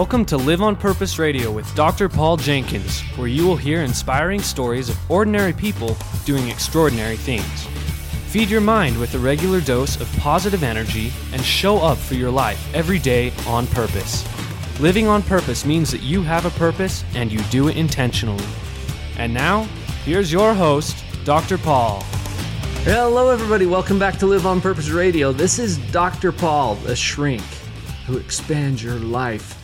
Welcome to Live on Purpose Radio with Dr. Paul Jenkins, where you will hear inspiring stories of ordinary people doing extraordinary things. Feed your mind with a regular dose of positive energy and show up for your life every day on purpose. Living on purpose means that you have a purpose and you do it intentionally. And now, here's your host, Dr. Paul. Hello, everybody. Welcome back to Live on Purpose Radio. This is Dr. Paul, the shrink who expands your life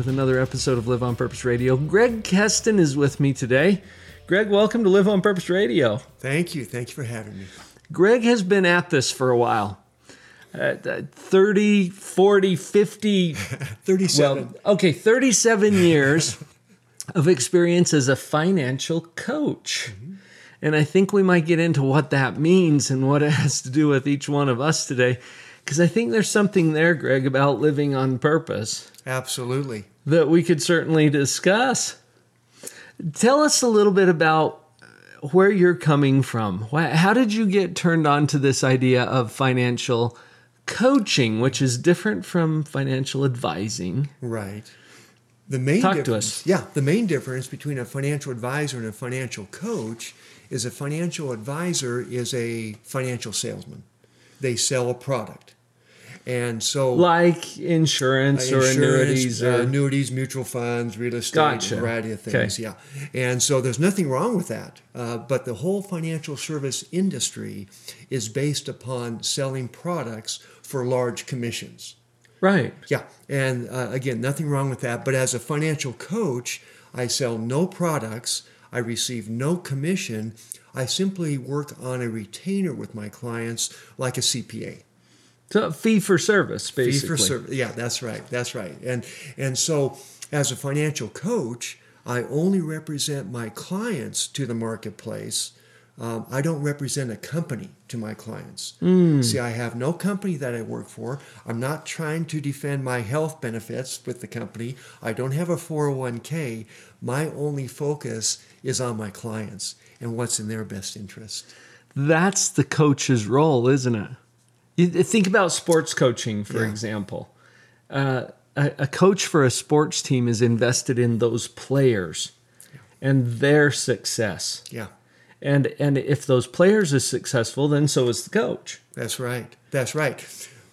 with another episode of Live on Purpose Radio. Greg Keston is with me today. Greg, welcome to Live on Purpose Radio. Thank you. Thank you for having me. Greg has been at this for a while. Uh, 30, 40, 50, 37. well, okay, 37 years of experience as a financial coach. And I think we might get into what that means and what it has to do with each one of us today. Because I think there's something there, Greg, about living on purpose Absolutely. That we could certainly discuss. Tell us a little bit about where you're coming from. How did you get turned on to this idea of financial coaching, which is different from financial advising? Right. The main Talk to us. Yeah, the main difference between a financial advisor and a financial coach is a financial advisor is a financial salesman. They sell a product. And so Like insurance, or insurance, annuities uh, or annuities, mutual funds, real estate, Gotcha. a variety of Okay. things. Yeah, and so there's nothing wrong with that. Uh, but the whole financial service industry is based upon selling products for large commissions. right. Yeah, and uh, again, nothing wrong with that. But as a financial coach, I sell no products. I receive no commission. I simply work on a retainer with my clients, like a CPA So fee for service, basically. fee for service. Yeah, that's right. That's right. And and so as a financial coach, I only represent my clients to the marketplace. Um, I don't represent a company to my clients. See, I have no company that I work for. I'm not trying to defend my health benefits with the company. I don't have a 401k. My only focus is on my clients and what's in their best interest. That's the coach's role, isn't it? Think about sports coaching, for Yeah. example. Uh, a, a coach for a sports team is invested in those players and their success. Yeah. And and if those players are successful, then so is the coach. That's right. That's right.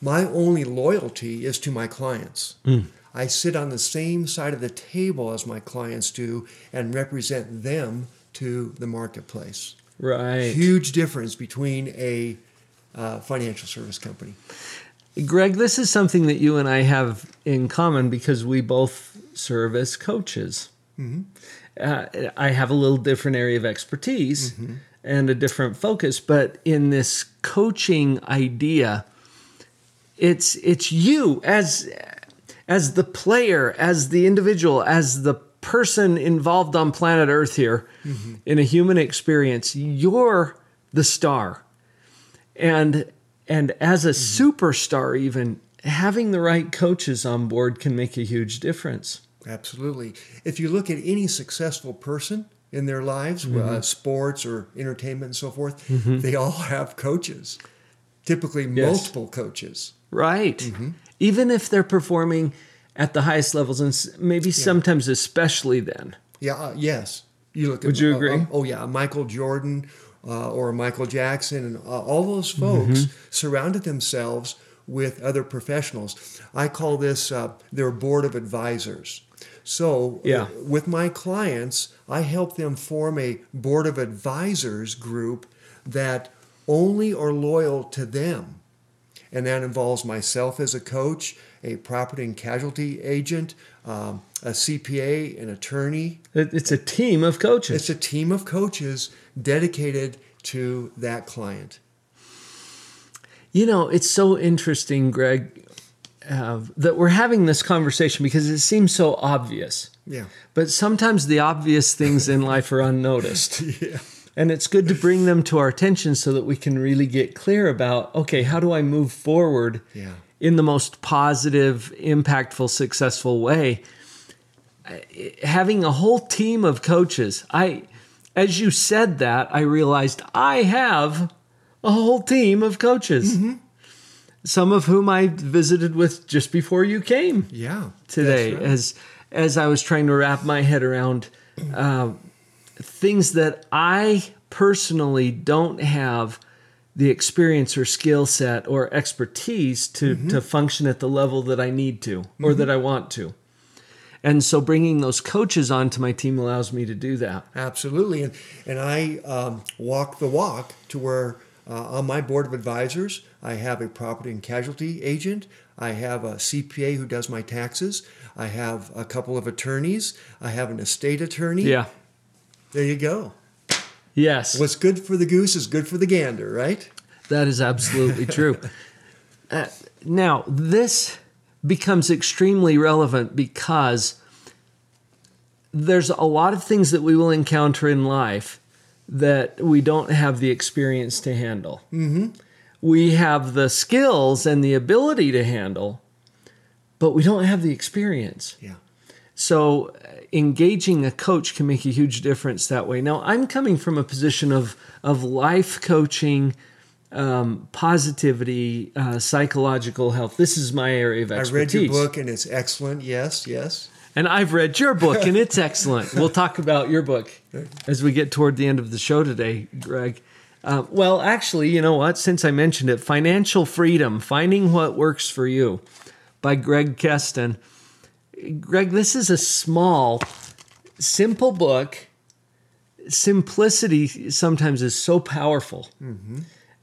My only loyalty is to my clients. I sit on the same side of the table as my clients do and represent them to the marketplace. Right. Huge difference between a uh, financial service company. Greg, this is something that you and I have in common because we both serve as coaches. Uh, I have a little different area of expertise and a different focus, but in this coaching idea, it's it's you as as the player, as the individual, as the person involved on planet Earth here in a human experience. You're the star and and as a superstar even having the right coaches on board can make a huge difference Absolutely. If you look at any successful person in their lives, uh, sports or entertainment and so forth, they all have coaches, typically multiple coaches. right even if they're performing at the highest levels and maybe sometimes especially then Yeah. Uh, yes. You look. Would at, you uh, agree? uh, oh yeah, Michael Jordan uh, or Michael Jackson and uh, all those folks Mm-hmm. surrounded themselves with other professionals. I call this uh, their board of advisors. So Yeah. uh, with my clients, I help them form a board of advisors group that only are loyal to them. And that involves myself as a coach, a property and casualty agent, um, a CPA, an attorney. It's a team of coaches it's a team of coaches dedicated to that client. You know, it's so interesting, Greg, uh, that we're having this conversation because it seems so obvious. Yeah. But sometimes the obvious things in life are unnoticed. Yeah. And it's good to bring them to our attention so that we can really get clear about okay, how do I move forward Yeah. In the most positive, impactful, successful way? Having a whole team of coaches, I as you said that, I realized I have a whole team of coaches. some of whom I visited with just before you came Yeah. today, right. as as I was trying to wrap my head around uh, things that I personally don't have the experience or skill set or expertise to Mm-hmm. to function at the level that I need to or that I want to. And so bringing those coaches onto my team allows me to do that. Absolutely, and and I um, walk the walk to where uh, on my board of advisors I have a property and casualty agent, I have a CPA who does my taxes, I have a couple of attorneys, I have an estate attorney. Yeah. there you go. Yes. What's good for the goose is good for the gander, right? That is absolutely true. Uh, now, this becomes extremely relevant because there's a lot of things that we will encounter in life that we don't have the experience to handle. Mm-hmm. We have the skills and the ability to handle, but we don't have the experience. Yeah. So uh, engaging a coach can make a huge difference that way. Now, I'm coming from a position of of life coaching, um, positivity, uh, psychological health. This is my area of expertise. I read your book and it's excellent. Yes, yes. And I've read your book, and it's excellent. We'll talk about your book as we get toward the end of the show today, Greg. Uh, well, actually, you know what? Since I mentioned it, Financial Freedom Finding What Works for You by Greg Keston. Greg, this is a small, simple book. Simplicity sometimes is so powerful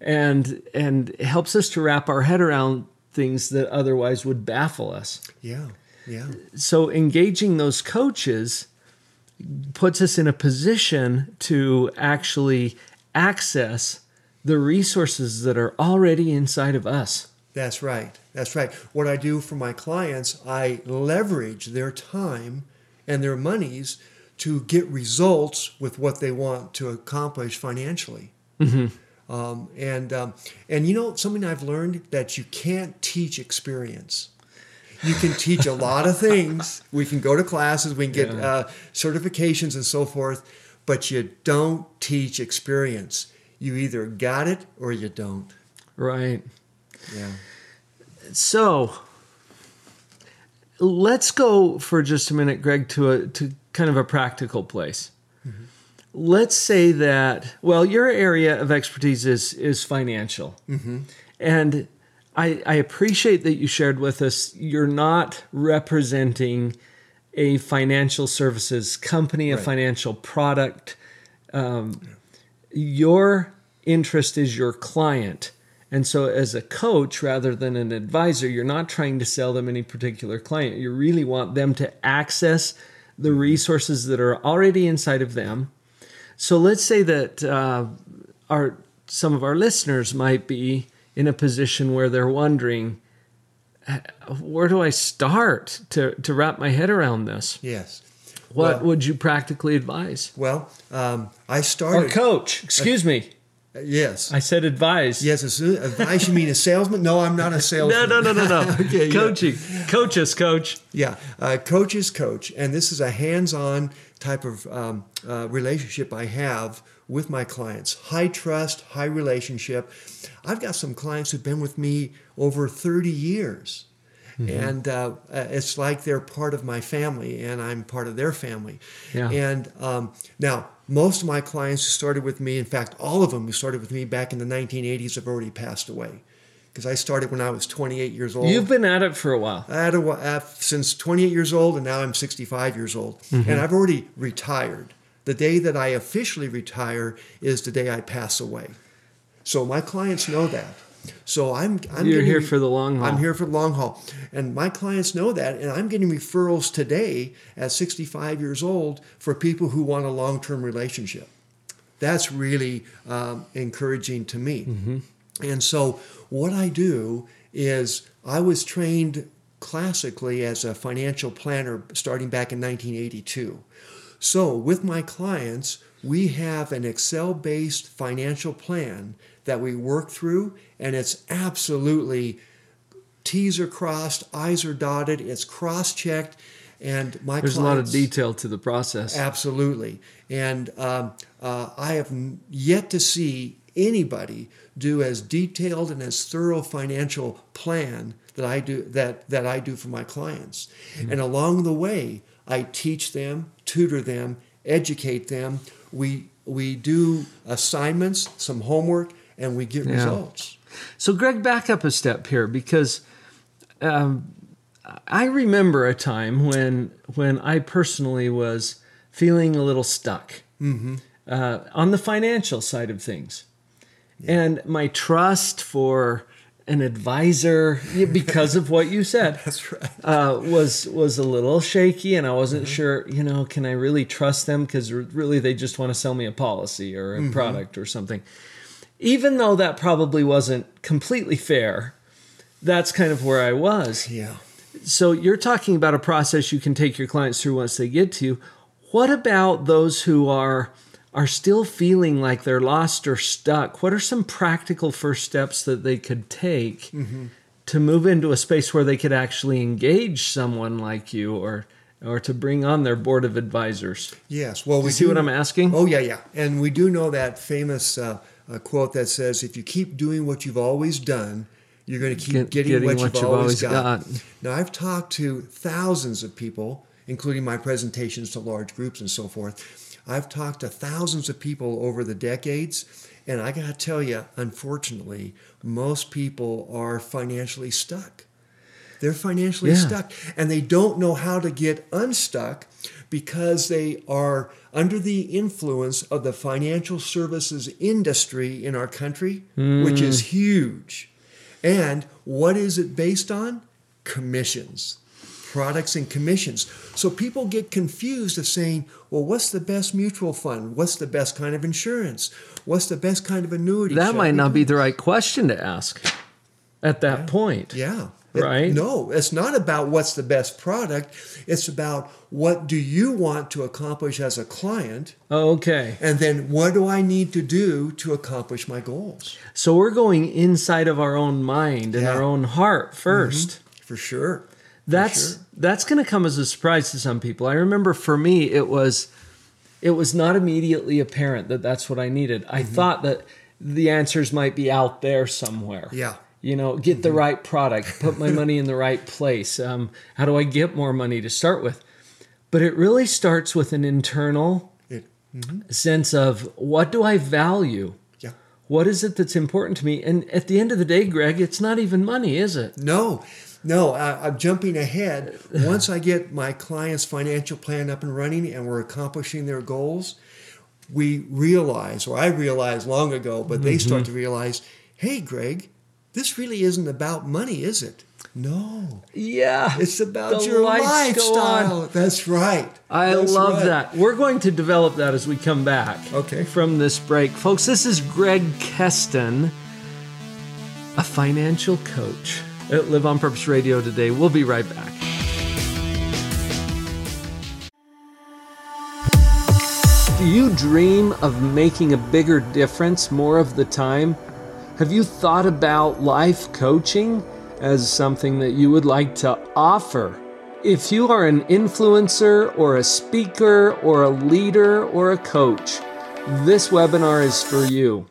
and and helps us to wrap our head around things that otherwise would baffle us Yeah, yeah. so engaging those coaches puts us in a position to actually access the resources that are already inside of us. That's right. That's right. What I do for my clients, I leverage their time and their monies to get results with what they want to accomplish financially. Um, and um, and you know something I've learned that you can't teach experience. You can teach a lot of things. We can go to classes, we can get Yeah. uh, certifications and so forth, but you don't teach experience. You either got it or you don't. Right. Yeah. So let's go for just a minute, Greg, to a to kind of a practical place. Let's say that well, your area of expertise is is financial, and I, I appreciate that you shared with us. You're not representing a financial services company, a Right. financial product. Um, your interest is your client. And so, as a coach rather than an advisor, you're not trying to sell them any particular client. You really want them to access the resources that are already inside of them. So, let's say that uh, our some of our listeners might be in a position where they're wondering, "Uh, where do I start to, to wrap my head around this? Yes. What Well- would you practically advise? Well, um, I Or coach, excuse me. Yes. I said advise. yes. As advice, you mean a salesman? No, I'm not a salesman. no, no, no, no. Okay, yeah. Coaching. Coach us, coach. Yeah. Uh, coach is coach. And this is a hands on type of um, uh, relationship I have with my clients. High trust, high relationship. I've got some clients who've been with me over 30 years. And uh, uh, it's like they're part of my family, and I'm part of their family. Yeah. And um, now, most of my clients who started with me, in fact, all of them who started with me back in the 1980s, have already passed away. Because I started when I was 28 years old. You've been at it for a while. I had a, uh, since 28 years old, and now I'm 65 years old, Mm-hmm. and I've already retired. The day that I officially retire is the day I pass away. So my clients know that. So I'm, I'm You're here for the long haul. I'm here for the long haul, and my clients know that, and I'm getting referrals today at 65 years old for people who want a long-term relationship. That's really um, encouraging to me. Mm-hmm. And so what I do is I was trained classically as a financial planner starting back in 1982. So with my clients, we have an Excel based financial plan that we work through, and it's absolutely T's are crossed, I's are dotted, it's cross checked. And my There's a lot of detail to the process. Absolutely. And um, uh, I have yet to see anybody do as detailed and as thorough financial plan that I do that that I do for my clients. Mm-hmm. And along the way, I teach them, tutor them, educate them. We we do assignments, some homework, and we get yeah. results. So, Greg, back up a step here because um, I remember a time when when I personally was feeling a little stuck mm-hmm. uh, on the financial side of things, yeah. and my trust for an advisor because of what you said. That's right. Uh, was was a little shaky, and I wasn't mm-hmm. sure. You know, can I really trust them? Because really, they just want to sell me a policy or a mm-hmm. product or something. Even though that probably wasn't completely fair, that's kind of where I was. Yeah. So you're talking about a process you can take your clients through once they get to you. What about those who are are still feeling like they're lost or stuck, what are some practical first steps that they could take mm-hmm. to move into a space where they could actually engage someone like you or or to bring on their board of advisors? Yes. Well, we see do, what I'm asking. Oh yeah, yeah. And we do know that famous uh, uh, quote that says, "If you keep doing what you've always done." You're going to keep Get, getting, getting, what, what you've, you've, always, always got. got. Now, I've talked to thousands of people, including my presentations to large groups and so forth, I've talked to thousands of people over the decades, and I got to tell you, unfortunately, most people are financially stuck. They're financially yeah. stuck, and they don't know how to get unstuck because they are under the influence of the financial services industry in our country, mm. which is hmm. huge. And what is it based on? Commissions products and commissions. So people get confused of saying, well, what's the best mutual fund? What's the best kind of insurance? What's the best kind of annuity? That might not be the right question to ask at that yeah. point. Yeah. Right? It, no, it's not about what's the best product. It's about what do you want to accomplish as a client? Okay. And then what do I need to do to accomplish my goals? So we're going inside of our own mind and yeah. our own heart 1st mm-hmm. For sure. That's sure. that's going to come as a surprise to some people. I remember for me it was it was not immediately apparent that that's what I needed. I mm-hmm. thought that the answers might be out there somewhere. Yeah. You know, get mm-hmm. the right product, put my money in the right place. Um, how do I get more money to start with? But it really starts with an internal it, mm-hmm. sense of what do I value? Yeah. What is it that's important to me? And at the end of the day, Greg, it's not even money, is it? No. No, I, am jumping ahead. Once I get my client's financial plan up and running and we're accomplishing their goals, we realize, or I realized long ago, but they mm-hmm. start to realize, hey, Greg, this really isn't about money, is it? No. Yeah. It's about your lifestyle. That's right. I That's love right. that. We're going to develop that as we come back. Okay. From this break. Folks, this is Greg Keston, a financial coach at Live on Purpose Radio today. We'll be right back. Do you dream of making a bigger difference more of the time? Have you thought about life coaching as something that you would like to offer? If you are an influencer or a speaker or a leader or a coach, this webinar is for you.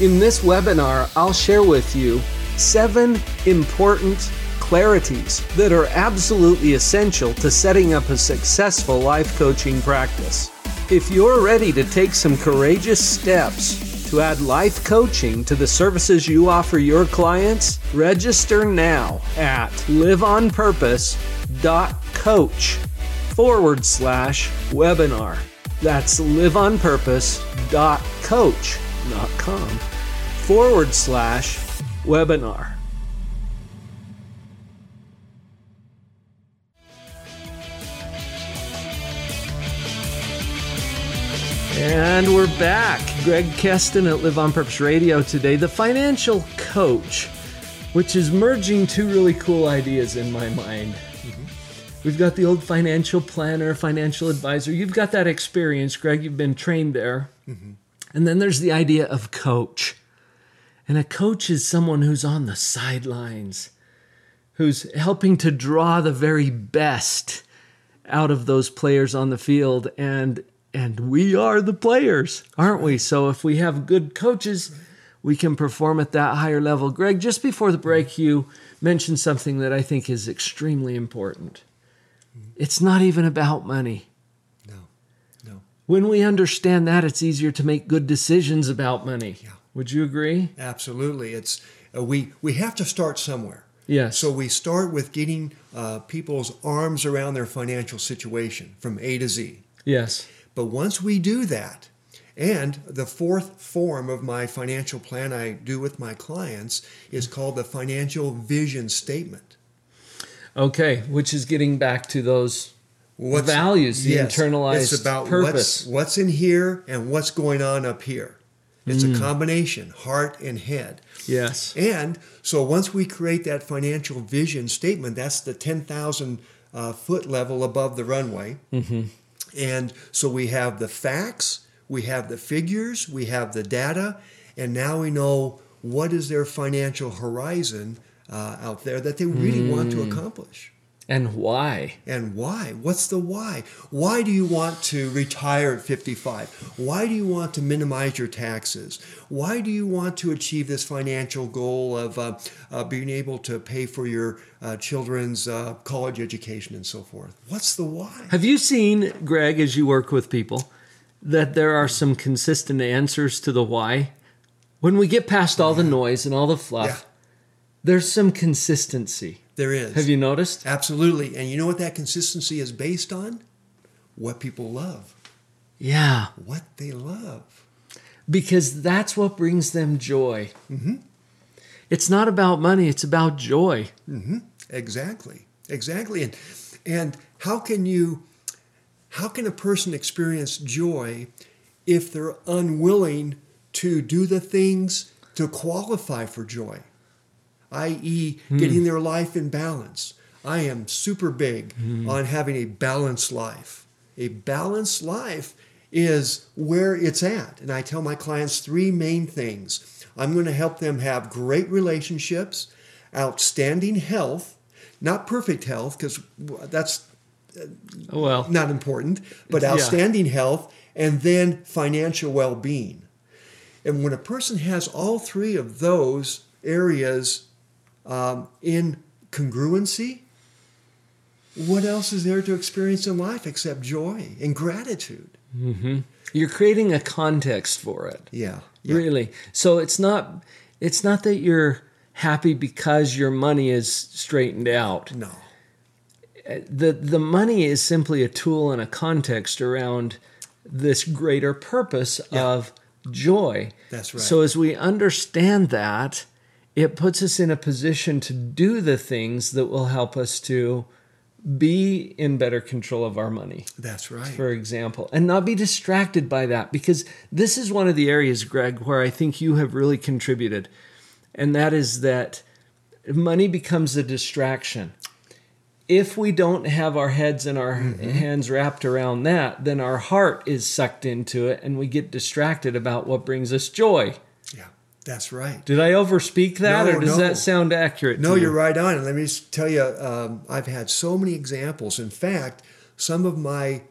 In this webinar, I'll share with you seven important clarities that are absolutely essential to setting up a successful life coaching practice. If you're ready to take some courageous steps to add life coaching to the services you offer your clients, register now at liveonpurpose.coach forward slash webinar. That's liveonpurpose.coach, not com, forward slash webinar. And we're back. Greg Keston at Live on Purpose Radio today, the financial coach, which is merging two really cool ideas in my mind. Mm-hmm. We've got the old financial planner, financial advisor. You've got that experience, Greg. You've been trained there. Mm-hmm. And then there's the idea of coach. And a coach is someone who's on the sidelines, who's helping to draw the very best out of those players on the field. And and we are the players, aren't we? So if we have good coaches, we can perform at that higher level. Greg, just before the break, you mentioned something that I think is extremely important. It's not even about money. No, no, When we understand that, it's easier to make good decisions about money. Yeah. Would you agree? absolutely. It's uh, we we have to start somewhere. Yes. So we start with getting uh, people's arms around their financial situation from A to Z. yes. But once we do that, and the fourth form of my financial plan I do with my clients is called the financial vision statement. Okay, which is getting back to those What's- values, the yes, internalized it's about purpose. What's, what's in here and what's going on up here. It's a combination, heart and head. Yes. And so once we create that financial vision statement, that's the 10,000 uh, foot level above the runway. And so we have the facts, we have the figures, we have the data, and now we know what is their financial horizon uh, out there that they really want to accomplish. And why? And why? What's the why? Why do you want to retire at 55? Why do you want to minimize your taxes? Why do you want to achieve this financial goal of uh, uh, being able to pay for your uh, children's uh, college education and so forth? What's the why? Have you seen, Greg, as you work with people, that there are some consistent answers to the why? When we get past all the noise and all the fluff, Yeah. There's some consistency. There is. Have you noticed? Absolutely. And you know what that consistency is based on? What people love. Yeah, What they love. because that's what brings them joy. Mm-hmm. It's not about money, it's about joy. Exactly. Exactly. And and how can you how can a person experience joy if they're unwilling to do the things to qualify for joy? i.e., hmm. getting their life in balance. I am super big hmm. on having a balanced life. A balanced life is where it's at. And I tell my clients three main things. I'm going to help them have great relationships, outstanding health, not perfect health, because that's uh, oh, Well, not important, but Yeah. outstanding health, and then financial well being. And when a person has all three of those areas um, in congruency, what else is there to experience in life except joy and gratitude? you're creating a context for it. Yeah. yeah. Really. So it's not it's not that you're happy because your money is straightened out. No. the the money is simply a tool and a context around this greater purpose of joy. That's right. So as we understand that, it puts us in a position to do the things that will help us to be in better control of our money That's right. for example, and not be distracted by that because this is one of the areas, Greg, where I think you have really contributed, and that is that money becomes a distraction. If we don't have our heads and our mm-hmm. hands wrapped around that, then our heart is sucked into it and we get distracted about what brings us joy. That's right. Did I overspeak that No, or does no. that sound accurate? No, to you? you're right on. And let me just tell you, um, I've had so many examples. In fact, some of my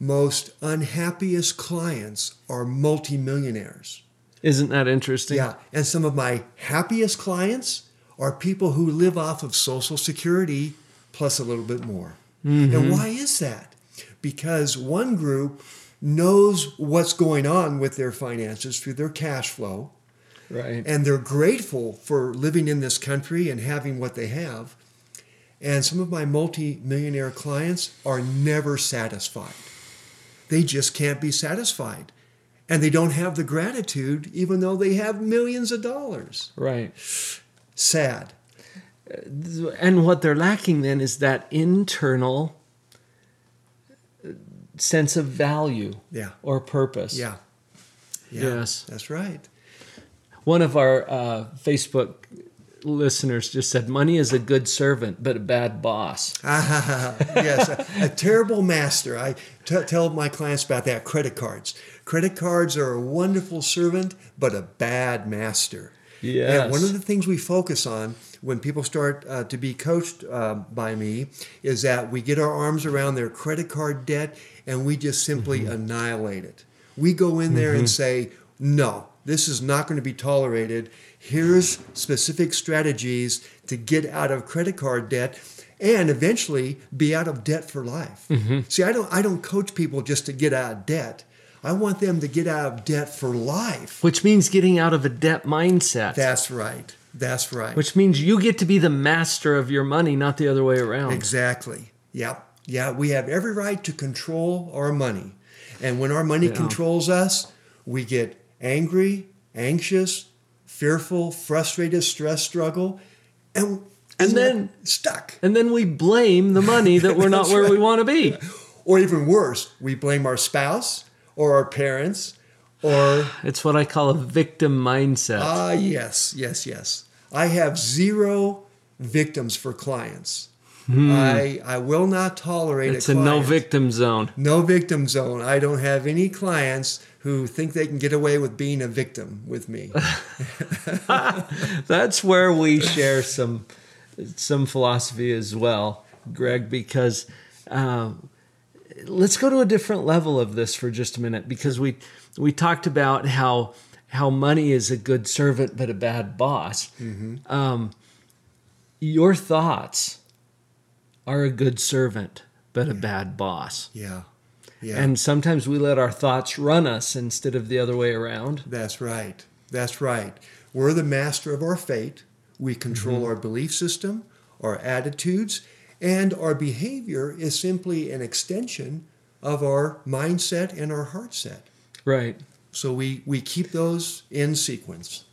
most unhappiest clients are multimillionaires. Isn't that interesting? Yeah. And some of my happiest clients are people who live off of Social Security plus a little bit more. And why is that? Because one group knows what's going on with their finances through their cash flow Right. and they're grateful for living in this country and having what they have. And some of my multi-millionaire clients are never satisfied. They just can't be satisfied. And they don't have the gratitude even though they have millions of dollars. right. Sad. and what they're lacking then is that internal uh, sense of value Yeah. or purpose. Yeah. Yeah, Yes. That's right. One of our uh, Facebook listeners just said, "Money is a good servant, but a bad boss." yes, a, a terrible master. I t- tell my clients about that. Credit cards. Credit cards are a wonderful servant, but a bad master. Yes. And one of the things we focus on when people start uh, to be coached uh, by me is that we get our arms around their credit card debt and we just simply Mm-hmm. annihilate it. We go in there and say, no, this is not going to be tolerated. Here's specific strategies to get out of credit card debt and eventually be out of debt for life. Mm-hmm. See, I don't I don't coach people just to get out of debt. I want them to get out of debt for life. Which means getting out of a debt mindset. That's right. That's right. which means you get to be the master of your money, not the other way around. Exactly. Yeah. Yeah. We have every right to control our money. And when our money Yeah. controls us, we get angry, anxious, fearful, frustrated, stress, struggle, and, And then- stuck. And then we blame the money that we're not where we want to be. Or even worse, we blame our spouse or our parents or It's what I call a victim mindset. Ah, yes, yes, yes. I have zero victims for clients. I I will not tolerate Hmm. it's a a no victim zone. no victim zone. I don't have any clients who think they can get away with being a victim with me. That's where we share some some philosophy as well, Greg. Because uh, let's go to a different level of this for just a minute, because we we talked about how how money is a good servant but a bad boss. Um, your thoughts are a good servant but a bad boss. yeah, yeah. And sometimes we let our thoughts run us instead of the other way around. That's right. That's right. We're the master of our fate. We control Mm-hmm. our belief system, our attitudes, and our behavior is simply an extension of our mindset and our heart set. Right. So we, we keep those in sequence.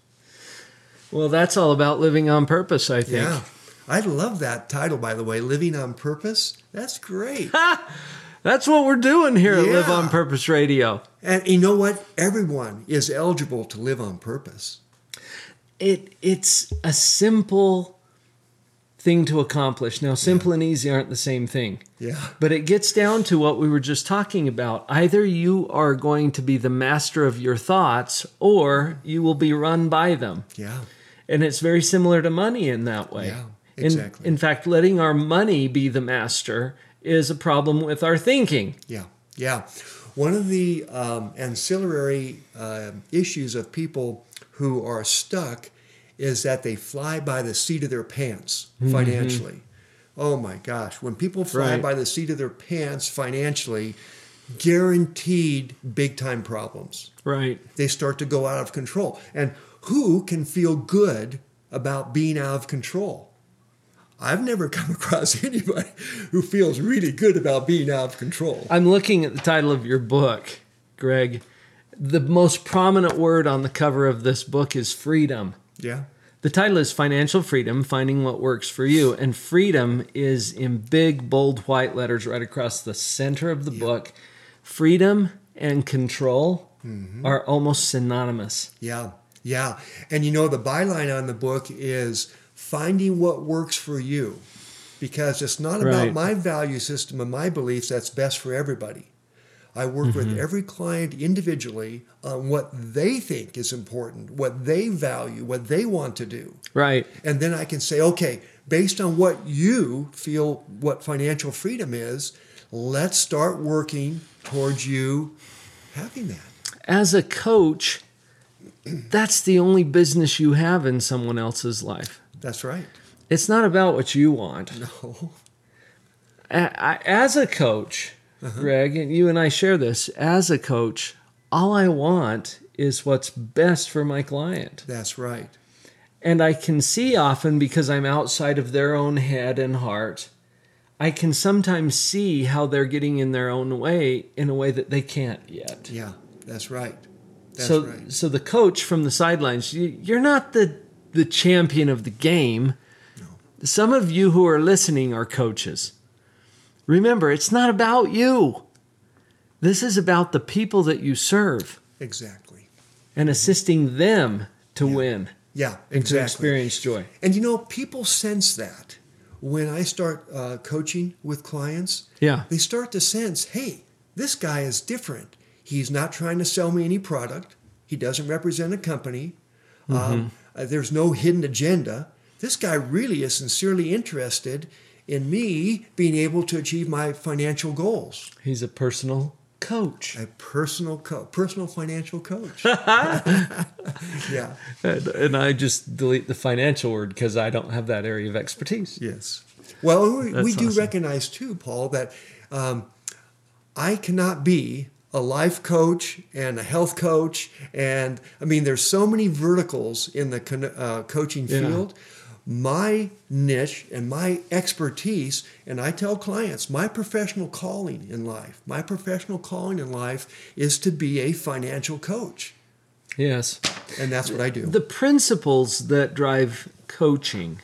Well, that's all about living on purpose, I think. Yeah. I love that title, by the way, Living on Purpose. That's great. That's what we're doing here at Live on Purpose Radio. and you know what? Everyone is eligible to live on purpose. It it's a simple thing to accomplish. Now, simple and easy aren't the same thing. Yeah. But it gets down to what we were just talking about. Either you are going to be the master of your thoughts or you will be run by them. Yeah. And it's very similar to money in that way. Yeah, In- exactly. In, fact, letting our money be the master is a problem with our thinking. Yeah, yeah. One of the um, ancillary uh, issues of people who are stuck is that they fly by the seat of their pants financially. Oh my gosh. When people fly Right. by the seat of their pants financially, guaranteed big time problems. Right. They start to go out of control. And who can feel good about being out of control? I've never come across anybody who feels really good about being out of control. I'm looking at the title of your book, Greg. The most prominent word on the cover of this book is freedom. Yeah. The title is Financial Freedom Finding What Works for You. And freedom is in big, bold, white letters right across the center of the book. Freedom and control Mm-hmm. are almost synonymous. Yeah, yeah. And you know, the byline on the book is finding what works for you because it's not about my value system and my beliefs that's best for everybody. I work with Mm-hmm. every client individually on what they think is important, what they value, what they want to do. Right. And then I can say, okay, based on what you feel what financial freedom is, let's start working towards you having that. As a coach, that's the only business you have in someone else's life. That's right. It's not about what you want. No. As a coach, Uh-huh. Greg, and you and I share this, as a coach, all I want is what's best for my client. That's right. And I can see often because I'm outside of their own head and heart, I can sometimes see how they're getting in their own way in a way that they can't yet. Yeah, that's right. That's so, right. so the coach from the sidelines, you, you're not the the champion of the game. Some of you who are listening are coaches. Remember, it's not about you. This is about the people that you serve Exactly. and assisting them to win Yeah, and to exactly. experience joy. And you know, people sense that when I start uh, coaching with clients. Yeah. They start to sense, hey, this guy is different. He's not trying to sell me any product. He doesn't represent a company. Um, uh, there's no hidden agenda. This guy really is sincerely interested in me being able to achieve my financial goals. He's a personal coach. A personal co- personal financial coach. yeah. And, and I just delete the financial word because I don't have that area of expertise. Yes. Well, we, we do awesome. recognize too, Paul, that um, I cannot be a life coach and a health coach, and I mean, there's so many verticals in the con- uh, coaching Yeah. field. My niche and my expertise, and I tell clients, my professional calling in life, my professional calling in life is to be a financial coach, Yes. and that's what I do. The principles that drive coaching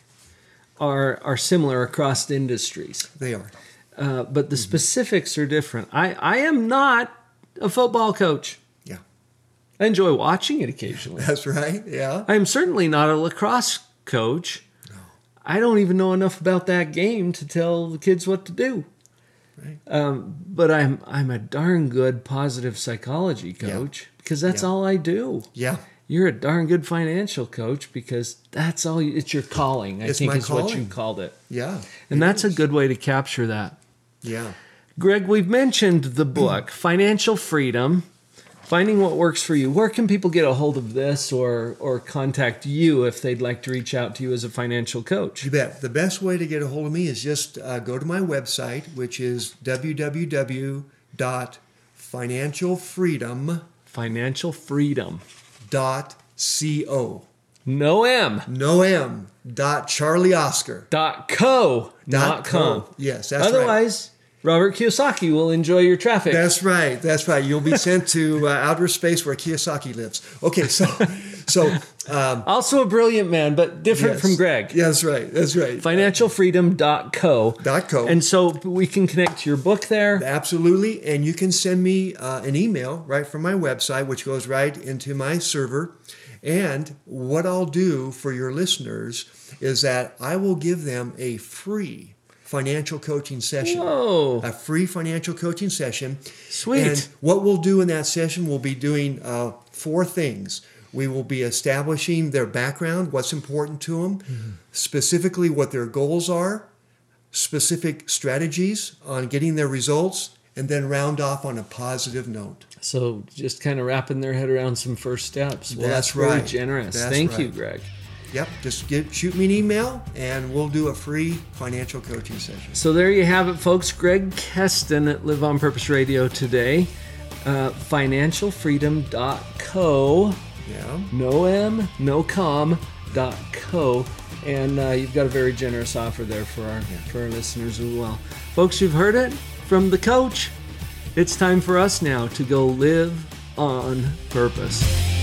are are similar across industries, they are. uh, but the specifics are different. I, I am not a football coach. Yeah, I enjoy watching it occasionally. that's right. Yeah. I am certainly not a lacrosse coach. I don't even know enough about that game to tell the kids what to do. Right. Um, but I'm I'm a darn good positive psychology coach because that's Yeah. all I do. Yeah. You're a darn good financial coach because that's all. You, it's your calling. I It's think is what you called it, Yeah. and that's a good way to capture that. Yeah. Greg, we've mentioned the book Financial Freedom, Finding What Works for You. Where can people get a hold of this or or contact you if they'd like to reach out to you as a financial coach? You bet. The best way to get a hold of me is just uh, go to my website, which is www.financialfreedom.co. Financial Freedom. Dot co. No M. No M. Dot Charlie Oscar. Dot co. Dot com. co. Yes, that's right. Robert Kiyosaki will enjoy your traffic. That's right. That's right. You'll be sent to uh, outer space where Kiyosaki lives. Okay, so so um, also a brilliant man, but different yes. from Greg. Yeah, that's right. That's right. financialfreedom.co. Dot co. And so we can connect to your book there. Absolutely. And you can send me uh, an email right from my website, which goes right into my server. And what I'll do for your listeners is that I will give them a free financial coaching session. Whoa. A free financial coaching session. Sweet. And what we'll do in that session, we'll be doing uh, four things. We will be establishing their background, what's important to them, specifically what their goals are, specific strategies on getting their results, and then round off on a positive note. So just kind of wrapping their head around some first steps. Well, That's that's, very right. generous. That's Thank you. Greg. Yep, just get, shoot me an email and we'll do a free financial coaching session. So there you have it, folks. Greg Keston at Live on Purpose Radio today. Uh, financialfreedom.co. Yeah. No M, no com, dot co. And uh, you've got a very generous offer there for our, for our listeners as well. Folks, you've heard it from the coach. It's time for us now to go live on purpose.